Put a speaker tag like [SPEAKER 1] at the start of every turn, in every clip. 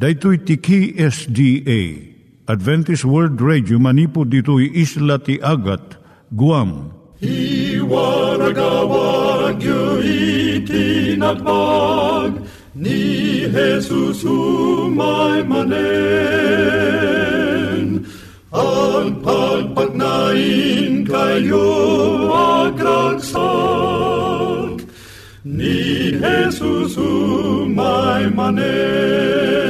[SPEAKER 1] Daitui tiki SDA Adventist World Radio manipud ditui isla ti Agat Guam.
[SPEAKER 2] I waragawag itinatpag ni Jesus umay manen. Ang pagpagnain kayo agkansak ni Jesus umay manen.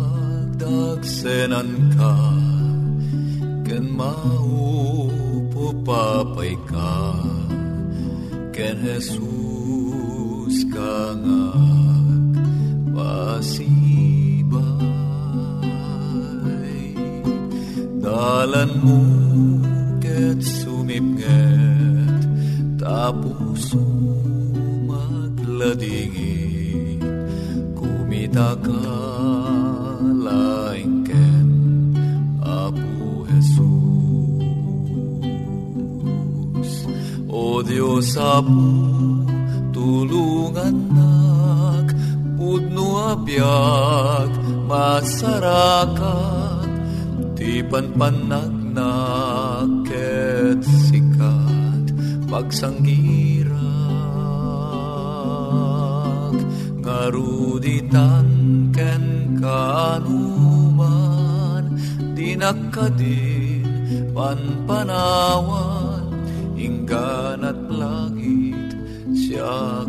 [SPEAKER 3] senan ka Ken maupo papay ka Ken Jesus ka nga pasibay. Dalan mo ket sumipnget Tapos magladingin Kumita ka laingken Diyos Apo tulungan nak Pudno abiyag masarakat Ti panpanagnak ket sikat Pagsanggirak Ngaruditan ken kanuman Dinakadin panpanawan Inggan at langit siya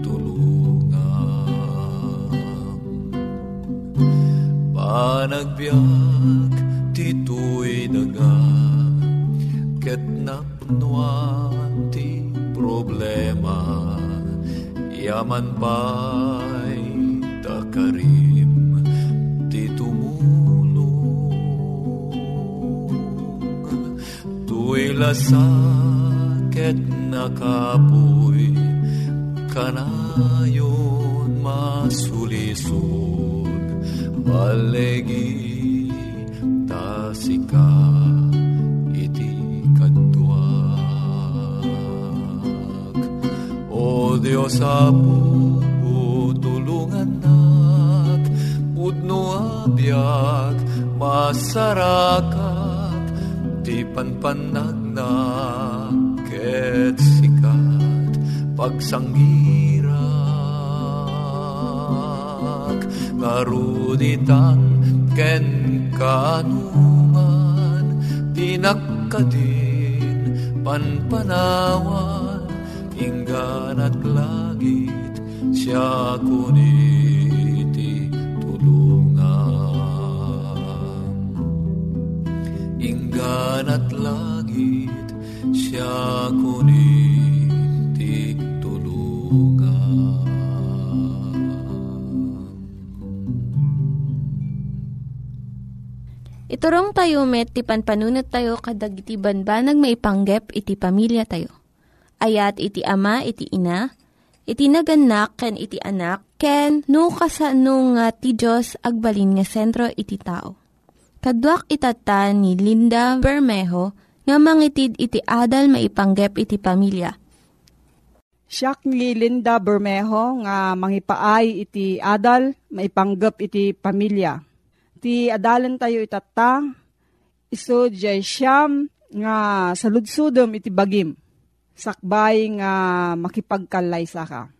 [SPEAKER 3] tulungan. Panagbiag tituy daga Ket napnuan ti problema. Yaman pa'y takarim ti tumulong Tu'y lasakit nakapoy Kanayon masulisog Balegi tasika iti kadwag O Diyos Apo tulungan nak Pudno abiyag masarakat Di panpanagnak Pagsanggirak ngaruditan ken kanuman Dinakadin panpanawan. Inggan at langit siya kuniti tulungan. Inggan at langit siya kuniti
[SPEAKER 4] Iturong tayo met, ti panpanunat tayo kadag iti banbanag maipanggep iti pamilya tayo. Ayat iti ama, iti ina, iti naganak, ken iti anak, ken no, kasano nga ti Diyos agbalin nga sentro iti tao. Kaduak itata ni Linda Bermejo nga mangitid iti adal maipanggep iti pamilya
[SPEAKER 5] Siya ni Linda Bermejo nga mangipaay iti adal maipanggap iti pamilya. Ti adalan tayo itata, iso jay siyam nga saludsudom iti bagim. Sakbay nga makipagkalay sa ka.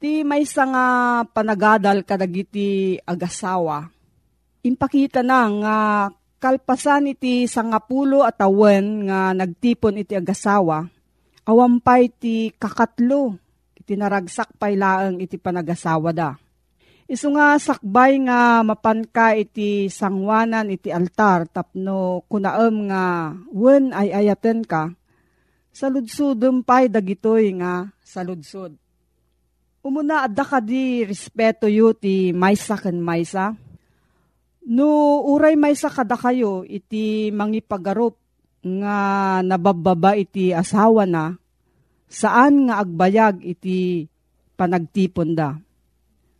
[SPEAKER 5] Ti may nga panagadal kadagiti agasawa. Impakita na nga kalpasan iti sangapulo at awen nga nagtipon iti agasawa awampay ti kakatlo, iti naragsak pay laeng iti panagasawa da. Isu nga sakbay nga mapanka iti sangwanan iti altar tapno kunaem nga wen ay ayaten ka, saludsudem pay dagitoy nga saludsud. Umuna adda ka di respeto yu ti maysa ken maysa. No uray maysa kada kayo iti mangipagarup nga nabababa iti asawa na, saan nga agbayag iti panagtipon da.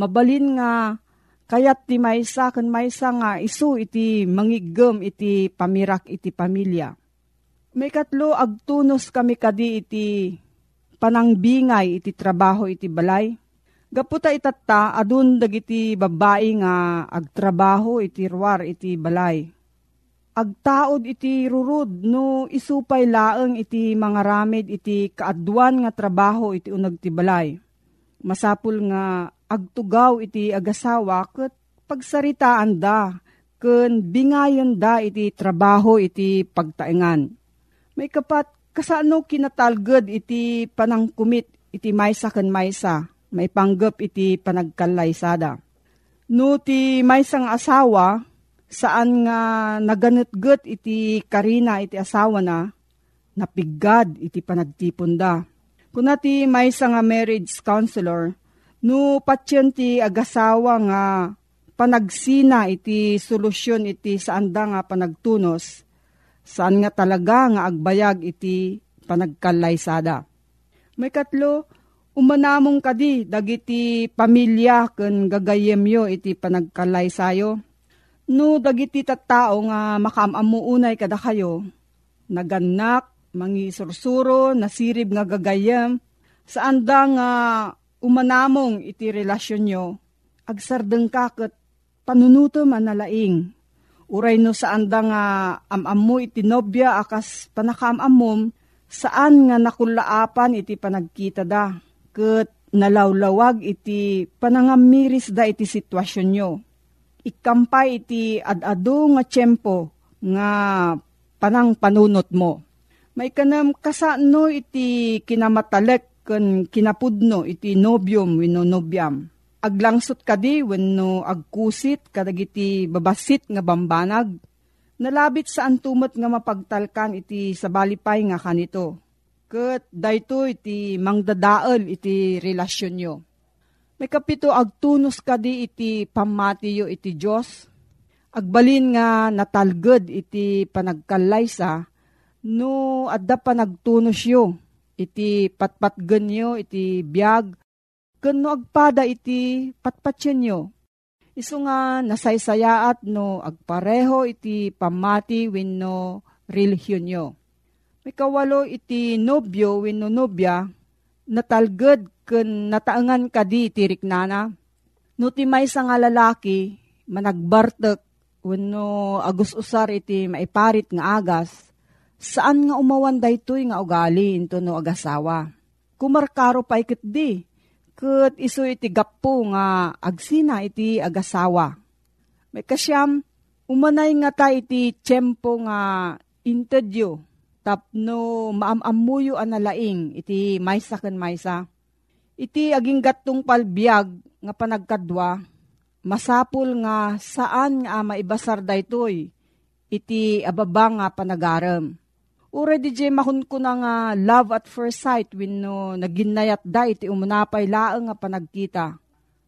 [SPEAKER 5] Mabalin nga kayat ti maysa kan maysa nga isu iti mangigem iti pamirak iti pamilya. May katlo agtunos kami kadi iti panangbingay iti trabaho iti balay. Gaputa itatta adun dagiti babae nga agtrabaho iti ruwar iti balay agtaod iti rurud no isupay laeng iti mga ramid iti kaadwan nga trabaho iti unag ti balay. Masapul nga agtugaw iti agasawa ket pagsaritaan da ken bingayon da iti trabaho iti pagtaengan. May kapat kasano kinatalged iti panangkumit iti maysa ken maysa may panggap iti panagkalaysada. No ti maysang asawa saan nga naganetget iti karina iti asawa na, napigad iti panagtipon da. Kuna ti may nga marriage counselor, no patyon ti agasawa nga panagsina iti solusyon iti saan da nga panagtunos, saan nga talaga nga agbayag iti panagkalaysada. May katlo, umanamong kadi dagiti pamilya ken gagayemyo iti panagkalaysayo No, dagiti tattao nga makamamuunay kada kayo, naganak, mangi sursuro, nasirib nga gagayam, saan da nga umanamong iti relasyon nyo, agsardeng kakot, panunuto manalaing. Uray no saan da nga amam mo iti nobya akas panakamamom, saan nga nakulaapan iti panagkita da, ket nalawlawag iti panangamiris da iti sitwasyon nyo ikampay iti adado nga tiyempo nga panang panunot mo. May kanam kasano iti kinamatalek ken kinapudno iti nobyom wenno nobyam. Aglangsot kadi wenno agkusit kadagiti babasit nga bambanag. Nalabit sa antumot nga mapagtalkan iti sabalipay nga kanito. Ket dayto iti mangdadael iti relasyon nyo may kapito agtunos kadi iti pamatiyo iti Diyos. Agbalin nga natalged iti panagkalaysa no adda pa nagtunos yo iti patpatgen yo iti biyag ken no agpada iti patpatyen yo. Isu nga nasaysayaat no agpareho iti pamati wenno relihiyon yo. May kawalo iti nobyo wenno nobya natalged ken nataangan kadi tirik nana. No ti may nga lalaki, managbartek, wano agus usar iti maiparit nga agas, saan nga umawan daytoy nga ugali into no agasawa. Kumarkaro pa ikit di, ket iso iti gapo nga agsina iti agasawa. May kasyam, Umanay nga ta iti tiyempo nga interview tapno maamamuyo analaing iti maysa ken maysa. Iti aging gatong palbiag nga panagkadwa, masapul nga saan nga maibasar daytoy iti ababa nga panagaram. Ure di jay mahun ko na nga love at first sight when no naginayat da iti umunapay laeng nga panagkita.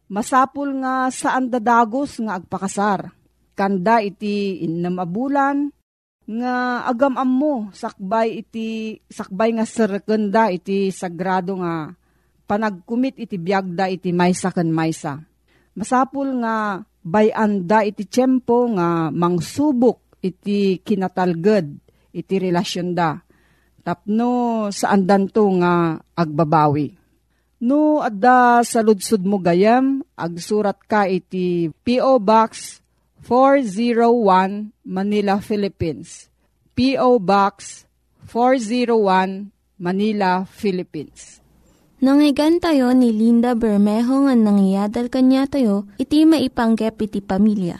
[SPEAKER 5] Masapul nga saan dadagos nga agpakasar kanda iti innam abulan, nga agam mo sakbay iti sakbay nga serkenda iti sagrado nga panagkumit iti biagda iti maysa ken maysa. Masapul nga bayanda iti tiyempo nga mangsubok iti kinatalged iti relasyon da. Tapno saan danto nga agbabawi. No adda sa ludsud mo gayam, agsurat ka iti P.O. Box 401 Manila, Philippines. P.O. Box 401 Manila, Philippines.
[SPEAKER 4] Nangyigan tayo ni Linda Bermejo nga nangyadal kanya tayo, iti maipanggep iti pamilya.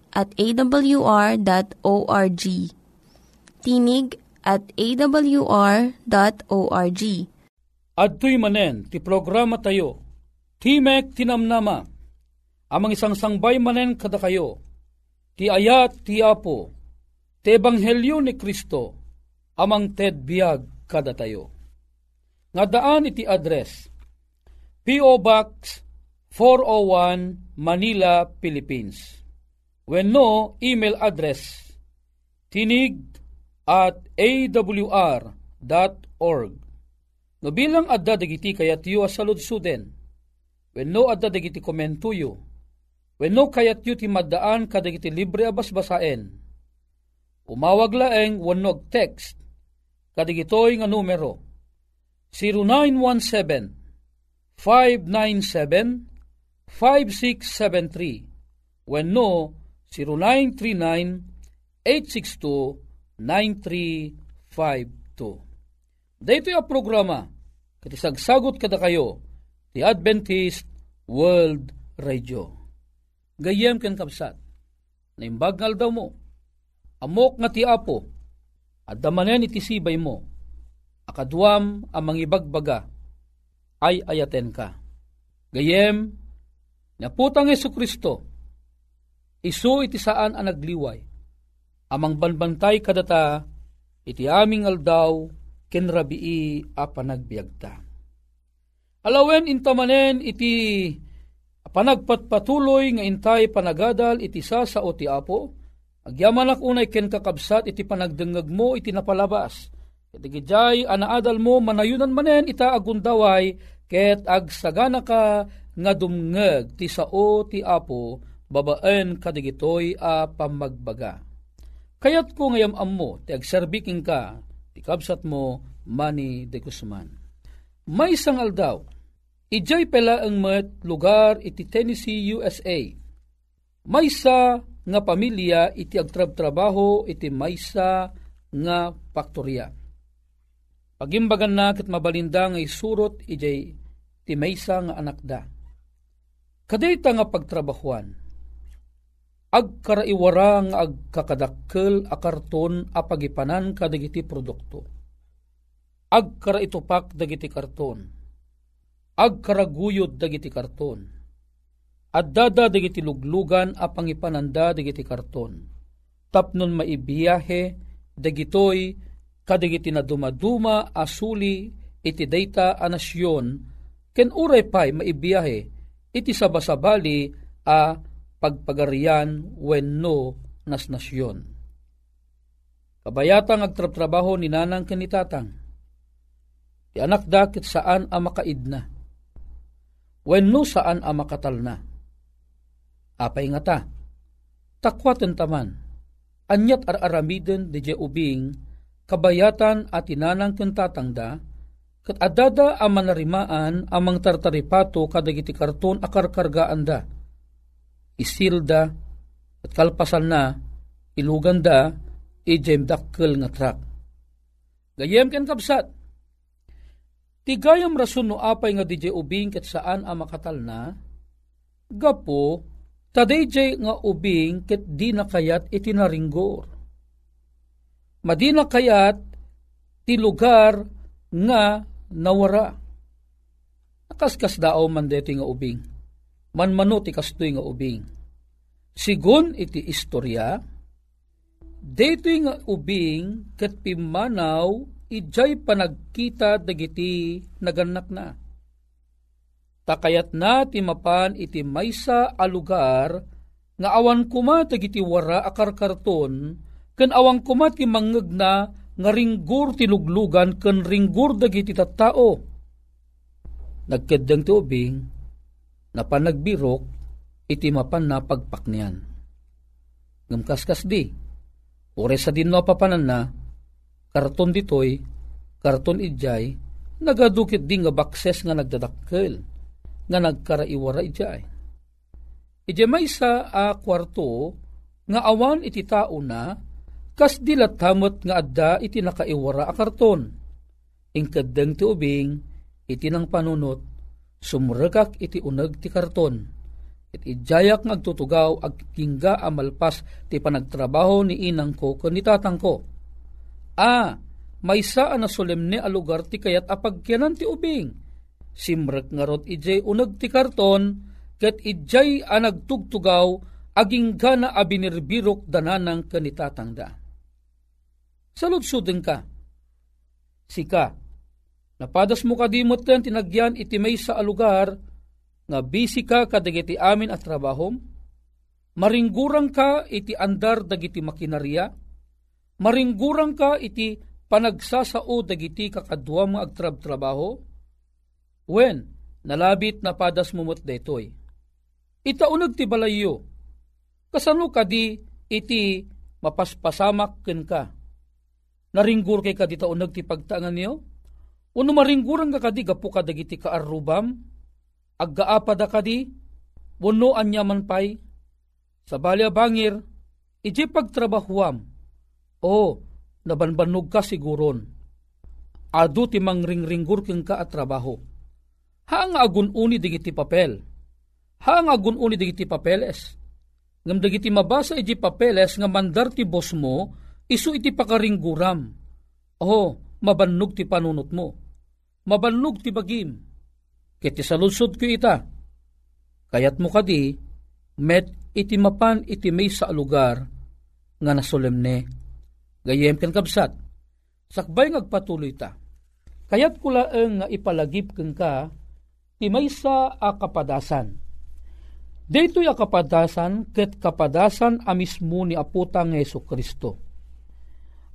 [SPEAKER 4] at awr.org. Tinig at awr.org.
[SPEAKER 6] At manen, ti programa tayo, Timek tinamnama, amang isang sangbay manen kada kayo, ti ayat ti apo, ti ebanghelyo ni Kristo, amang ted biag kada tayo. Nga daan iti address, P.O. Box 401 Manila, Philippines. When no, email address, tinig at awr.org. No bilang adda dagiti kayat yu asalud suden, When no adda dagiti komentuyo, when no kayat yu ti maddaan kadagiti libre abas basaen, umawag laeng wanog text, kadagitoy nga numero, 0917-597-5673, when no, 0939-862-9352. Dito yung programa, katisagsagot kada kayo, the Adventist World Radio. Gayem ken kapsat, na imbagal daw mo, amok nga ti apo, at damanen iti mo, akadwam amang ibagbaga, ay ayaten ka. Gayem, naputang Yesu Kristo, isu iti saan ang nagliway, amang banbantay kadata, iti aming aldaw, kenrabii a panagbiagta Alawen intamanen iti panagpatpatuloy nga intay panagadal iti sa sa o ti apo, agyaman unay ken kakabsat iti panagdengeg mo iti napalabas. Iti gijay anaadal mo manayunan manen ita agundaway ket agsagana ka nga dumngeg ti sao ti apo babaen kadigitoy a pamagbaga. Kayat ko ngayam ammo ti agserbiking ka ti kabsat mo Manny de Guzman. May isang aldaw, ijay pela ang met lugar iti Tennessee, USA. Maysa nga pamilya iti agtrab-trabaho iti maysa nga faktorya. Pagimbagan na kat mabalinda nga isurot ijay ti maysa nga anak da. Kadayta nga pagtrabahuan, agkaraiwara nga agkakadakkel a karton a pagipanan kadagiti produkto. Agkara itupak dagiti karton, agkaraguyod dagiti karton, addada dagiti luglugan a pangipananda dagiti karton, tapnon maibiyahe dagitoy kadagiti na dumaduma asuli iti dayta a nasyon, ken uray pay maibiyahe iti sabasabali a pagpagarian wenno nas nasyon. Kabayatang agtratrabaho ni nanang kanitatang, Ti anak dakit saan a makaid na. Wenno saan a makatal na. Apay nga ta. Takwaten taman. anyat ar-aramiden di ubing, kabayatan at inanang kentatangda, kat adada ang manarimaan amang tartaripato kadagiti karton akarkargaan da. Isilda at kalpasan na ilugan da ijem dakkel nga trak. Gayem ken kapsat, Tigayam rason no apay nga DJ ubing ket saan a makatal na, gapo, tadayjay nga ubing ket di na kayat itinaringgor. Madina kayat ti lugar nga nawara. Nakaskas dao man deti nga ubing. Manmano ti kastoy nga ubing. Sigun iti istorya, detoy nga ubing ket pimanaw ijay panagkita dagiti naganak na. Takayat na timapan iti maysa a lugar nga awan kuma dagiti wara akarkarton ken awan kuma ti mangeg na nga ringgur ti luglugan ken ringgur dagiti tattao. Nagkeddeng ti ubing na panagbirok iti mapan na pagpaknian. Ngamkaskas di, ore sa din no papanan na, karton ditoy, karton ijay, nagadukit di nga bakses nga nagdadakkel, nga nagkaraiwara ijay. Ije may sa a kwarto, nga awan iti tao na, kas dilatamot nga adda iti nakaiwara a karton. Ingkadeng ti ubing, iti nang panunot, sumregak iti uneg ti karton. It ijayak nga agtutugaw ag kingga amalpas ti panagtrabaho ni inang ko ken ni tatang ko A. May saan na solemne a lugar ti kayat apagkyanan ti ubing. Simrek nga rot ijay unag ti karton, ket ijay a nagtugtugaw, aging gana a binirbirok dananang kanitatangda. Saludsuden ka. Sika, napadas mo kadimot ten tinagyan iti may sa lugar, nga bisi ka kadagiti amin at trabahom, maringgurang ka iti andar dagiti makinarya, maringgurang ka iti panagsasao dagiti kakadwa mga agtrab-trabaho? When, nalabit na padas mumot detoy. Itaunag ti balayo, kasano ka di iti mapaspasamak ken ka. Naringgur kay ka di taunag ti pagtangan niyo? Uno maringguran ka kadi gapu ka dagiti kaarubam? Aggaapa ka di? Wano anyaman pay? Sa balya bangir, iti pagtrabahuam, o, nabanbanog ka siguron. Adu ti mangringringgur keng ka at trabaho. Haang agununi digiti papel. Haang agununi digiti papeles. Ngam digiti mabasa iti papeles nga mandar ti boss mo, isu iti pakaringguram. Oh, mabannog ti panunot mo. Mabannog ti bagim. Kiti saludsod ko ita. Kayat mo kadi, met iti mapan iti may sa lugar nga nasolemne Gayem ken kabsat, sakbay ngagpatuloy ta. Kayat kula nga ipalagip ken ka, ti maysa a kapadasan. Daytoy a kapadasan ket kapadasan a mismo ni aputa nga Heso Kristo.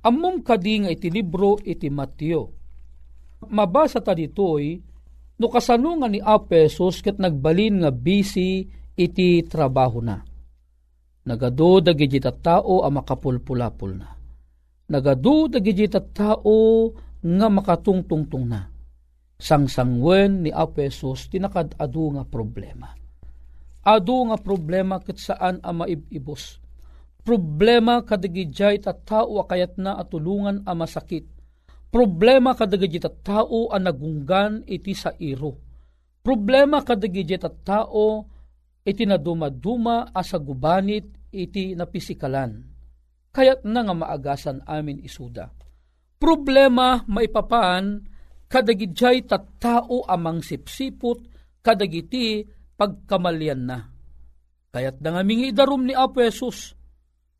[SPEAKER 6] Ammom kadi nga iti libro iti Mateo. Mabasa ta ditoy no kasano nga ni Apesos ket nagbalin nga busy iti trabaho na. Nagado dagiti tao a makapulpulapul na nagadu dagiti tao nga makatungtungtong na. Sangsangwen ni Apesos tinakad adu nga problema. Adu nga problema ket saan a maibibos. Problema kadagijay ta tao kayat na atulungan a masakit. Problema kadagijay ta tao a nagunggan iti sa iro. Problema kadagijay ta tao iti naduma-duma asa gubanit iti napisikalan kayat na nga maagasan amin isuda. Problema maipapan kadagidjay tattao amang sipsipot kadagiti pagkamalyan na. Kayat na nga mingi darum ni Apo Jesus,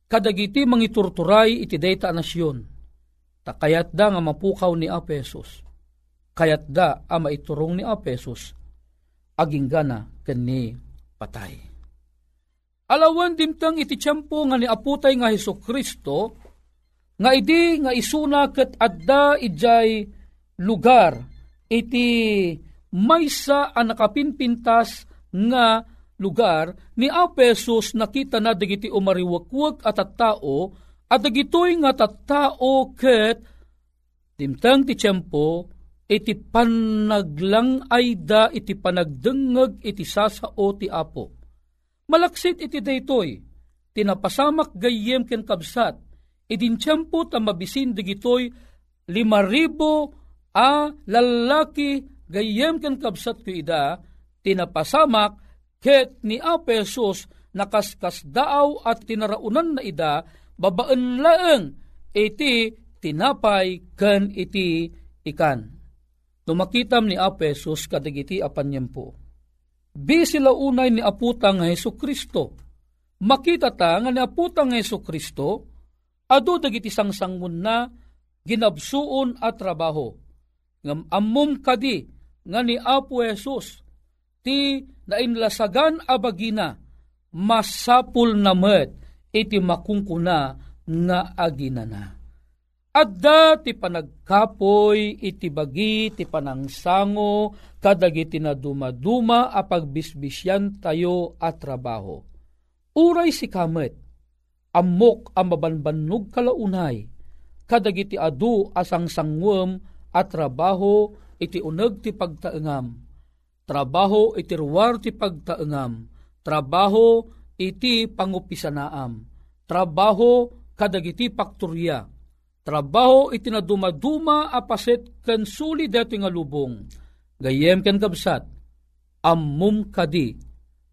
[SPEAKER 6] kadagiti mangiturturay iti dayta nasyon. Takayat da nga mapukaw ni Apo Jesus. Kayat da ama iturong ni Apo Jesus, aging gana kani patay. Alawan dimtang iti tiyempo nga ni aputay nga Heso Kristo, nga idi nga isuna ket adda ijay lugar iti maysa a nakapinpintas nga lugar ni Apesos nakita na dagiti umariwakwag at at tao At dagitoy nga tattao ket dimtang ti tiyempo iti panaglang ay da iti panagdengeg iti sasao ti apo. Malaksit iti daytoy, tinapasamak gayem ken kabsat, idin tiyempo ta mabisin digitoy lima ribo a lalaki gayem ken kabsat ko ida, tinapasamak ket ni Apesos nakaskas daaw at tinaraunan na ida babaan laeng iti tinapay ken iti ikan. Tumakitam ni Apesos kadagiti apanyempo. Bi sila unay ni aputang Heso Kristo. Makita ta nga ni aputang Heso Kristo, ado dagiti sangsangun na ginabsuon at trabaho. Ngam ammom kadi nga ni Apo Jesus ti nainlasagan abagina masapul na met iti makungkuna nga aginana. Adda ti panagkapoy iti bagi ti panangsango kadagiti na dumaduma a pagbisbisyan tayo at trabaho. Uray si kamet, amok ang mabanbanog kalaunay, kadagiti adu asang sangwem at trabaho iti uneg ti pagtaengam. Trabaho iti ruwar ti pagtaengam. Trabaho iti pangupisanaam. Trabaho kadagiti pakturya. Trabaho iti na dumaduma apaset ken suli deto nga lubong. Gayem ken kabsat, ammum kadi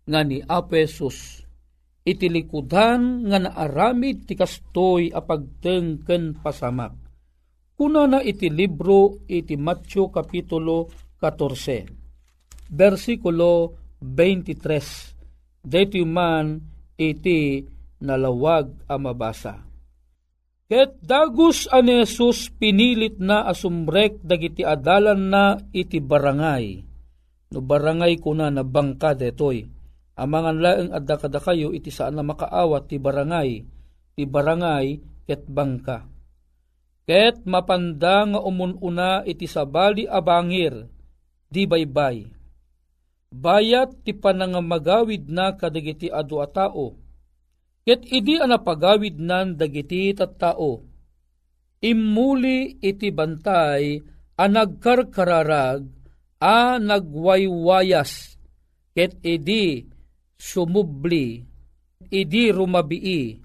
[SPEAKER 6] nga ni Apesos. Iti likudan nga naaramid ti kastoy apagteng ken pasamak. Kuna na iti libro iti Matthew Kapitulo 14, versikulo 23 Dito man iti nalawag a mabasa. Ket dagus ani Jesus pinilit na asumrek dagiti adalan na iti barangay. No barangay kuna na bangka detoy. Amangan laeng adda kada kayo iti saan na makaawat ti barangay. Ti barangay ket bangka. Ket mapanda nga umununa iti sabali abangir. Di baybay bayat ti panangamagawid na kadagiti adu a tao. Ket idi ana pagawid nan dagiti tattao. Immuli iti bantay a nagkarkararag a nagwaywayas ket idi sumubli idi rumabii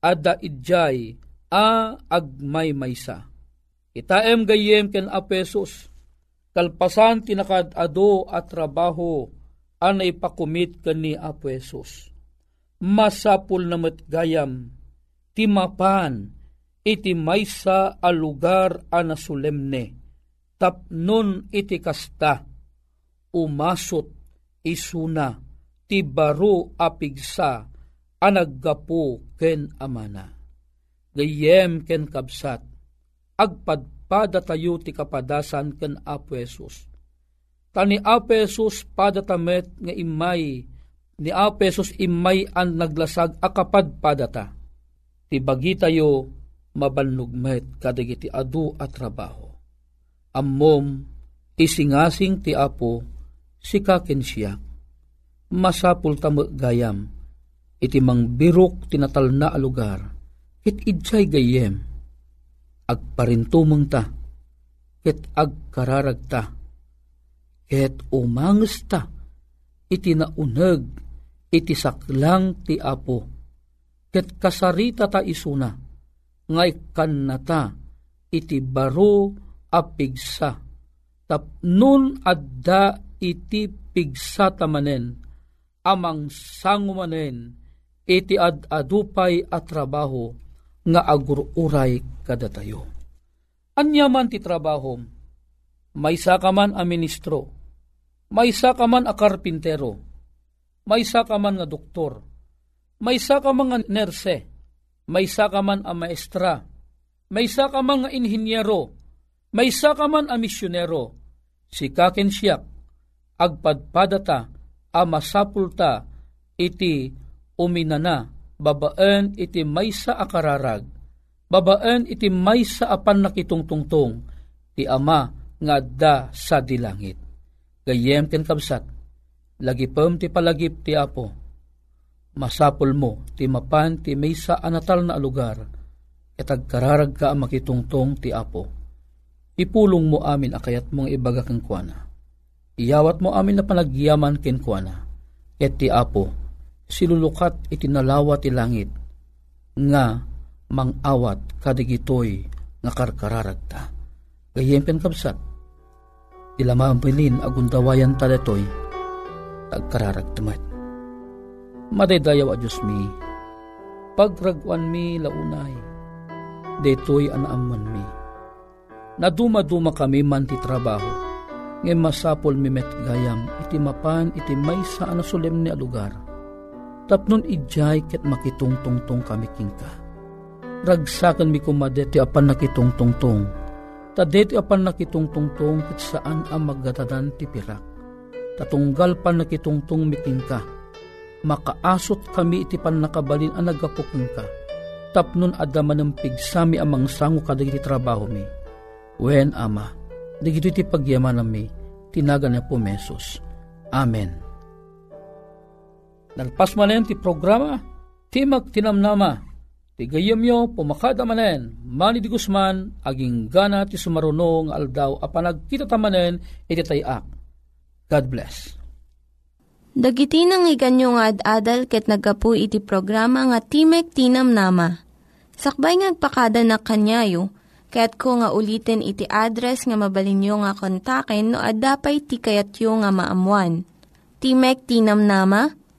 [SPEAKER 6] ada idjay a agmaymaysa. Itaem gayem ken apesos kalpasan tinakad ado at trabaho anay pakumit kani Apo Jesus. Masapul na matgayam, timapan, iti maysa a lugar ana solemne, tapnon iti kasta, umasot isuna, ti baro apigsa, anaggapo ken amana. Gayem ken kabsat, agpad pada tayo ti kapadasan ken Apo Jesus. Tani Apo Jesus pada tamet nga imay, ni Apo Jesus imay ang naglasag akapad pada ta. Ti bagi tayo mabalnugmet kadagiti adu at trabaho. Ammom isingasing ti Apo sikaken siya. Masapul tamo gayam iti mang birok tinatal na alugar. It idjay gayem agparintumong ta, ket agkararag ta, ket umanges ta, iti nauneg, iti saklang ti apo, ket kasarita ta isuna, ngay kan na ta, iti baro apigsa, tapnun adda iti pigsa tamanen, amang sangumanen, iti ad-adupay at trabaho, nga agururay kada tayo. Anyaman ti trabaho, may ka man a ministro, may ka man a karpintero, may ka man nga doktor, may ka man nga nerse, may ka man a maestra, may ka man nga inhinyero, may ka man a misyonero, si kaken siyak, agpadpadata, a masapulta, iti uminana, babaan iti maysa akararag, babaan iti maysa apan nakitungtungtong, ti ama nga da sa dilangit. Gayem ken kabsat, lagipem ti palagip ti apo, masapol mo ti mapan ti maysa anatal na lugar, Katag kararag ka makitungtong ti Apo. Ipulong mo amin akayat mong ibaga kang kuana. Iyawat mo amin na panagyaman ken kuana. Ket ti Apo, silulukat itinalawa ti langit, nga mangawat kadigitoy nga karkararagta. Gayem pen kapsat, ilamambilin agundawayan taletoy, tagkararagtamat. Madaydayaw a Diyos mi, pagragwan mi launay, detoy anaaman mi. Naduma-duma kami man ti trabaho, ngay masapol mi met gayam, iti mapan iti may sa ano solemne a lugar. Tapnon ijay ket makitungtungtong kami kingka. Ragsakan mi kumade ti apan nakitungtungtong, ta deti apan nakitungtungtong kit saan ang magdadadan ti pirak. Tatunggal pan nakitungtong mi kingka, makaasot kami iti pan nakabalin ang nagapuking ka. Tapnon adaman ng pigsami amang sango kadagiti trabaho mi. Wen ama, digito iti pagyaman mi, tinaga na po mesos. Amen. Nalpas manen ti programa, Timag Tinamnama, ti gayemyo pumakada manen, mani di Guzman, aging gana ti sumarunong aldaw a panagkita tamanen, iti tayak. God bless.
[SPEAKER 4] Dagiti nang iganyo nga ad-adal ket nagapu iti programa nga Timek Tinam Nama. Sakbay ngagpakada na kanyayo, ket ko nga ulitin iti address nga mabalinyo nga kontaken no ad-dapay ti kayatyo nga maamuan. Timek Tinam Nama,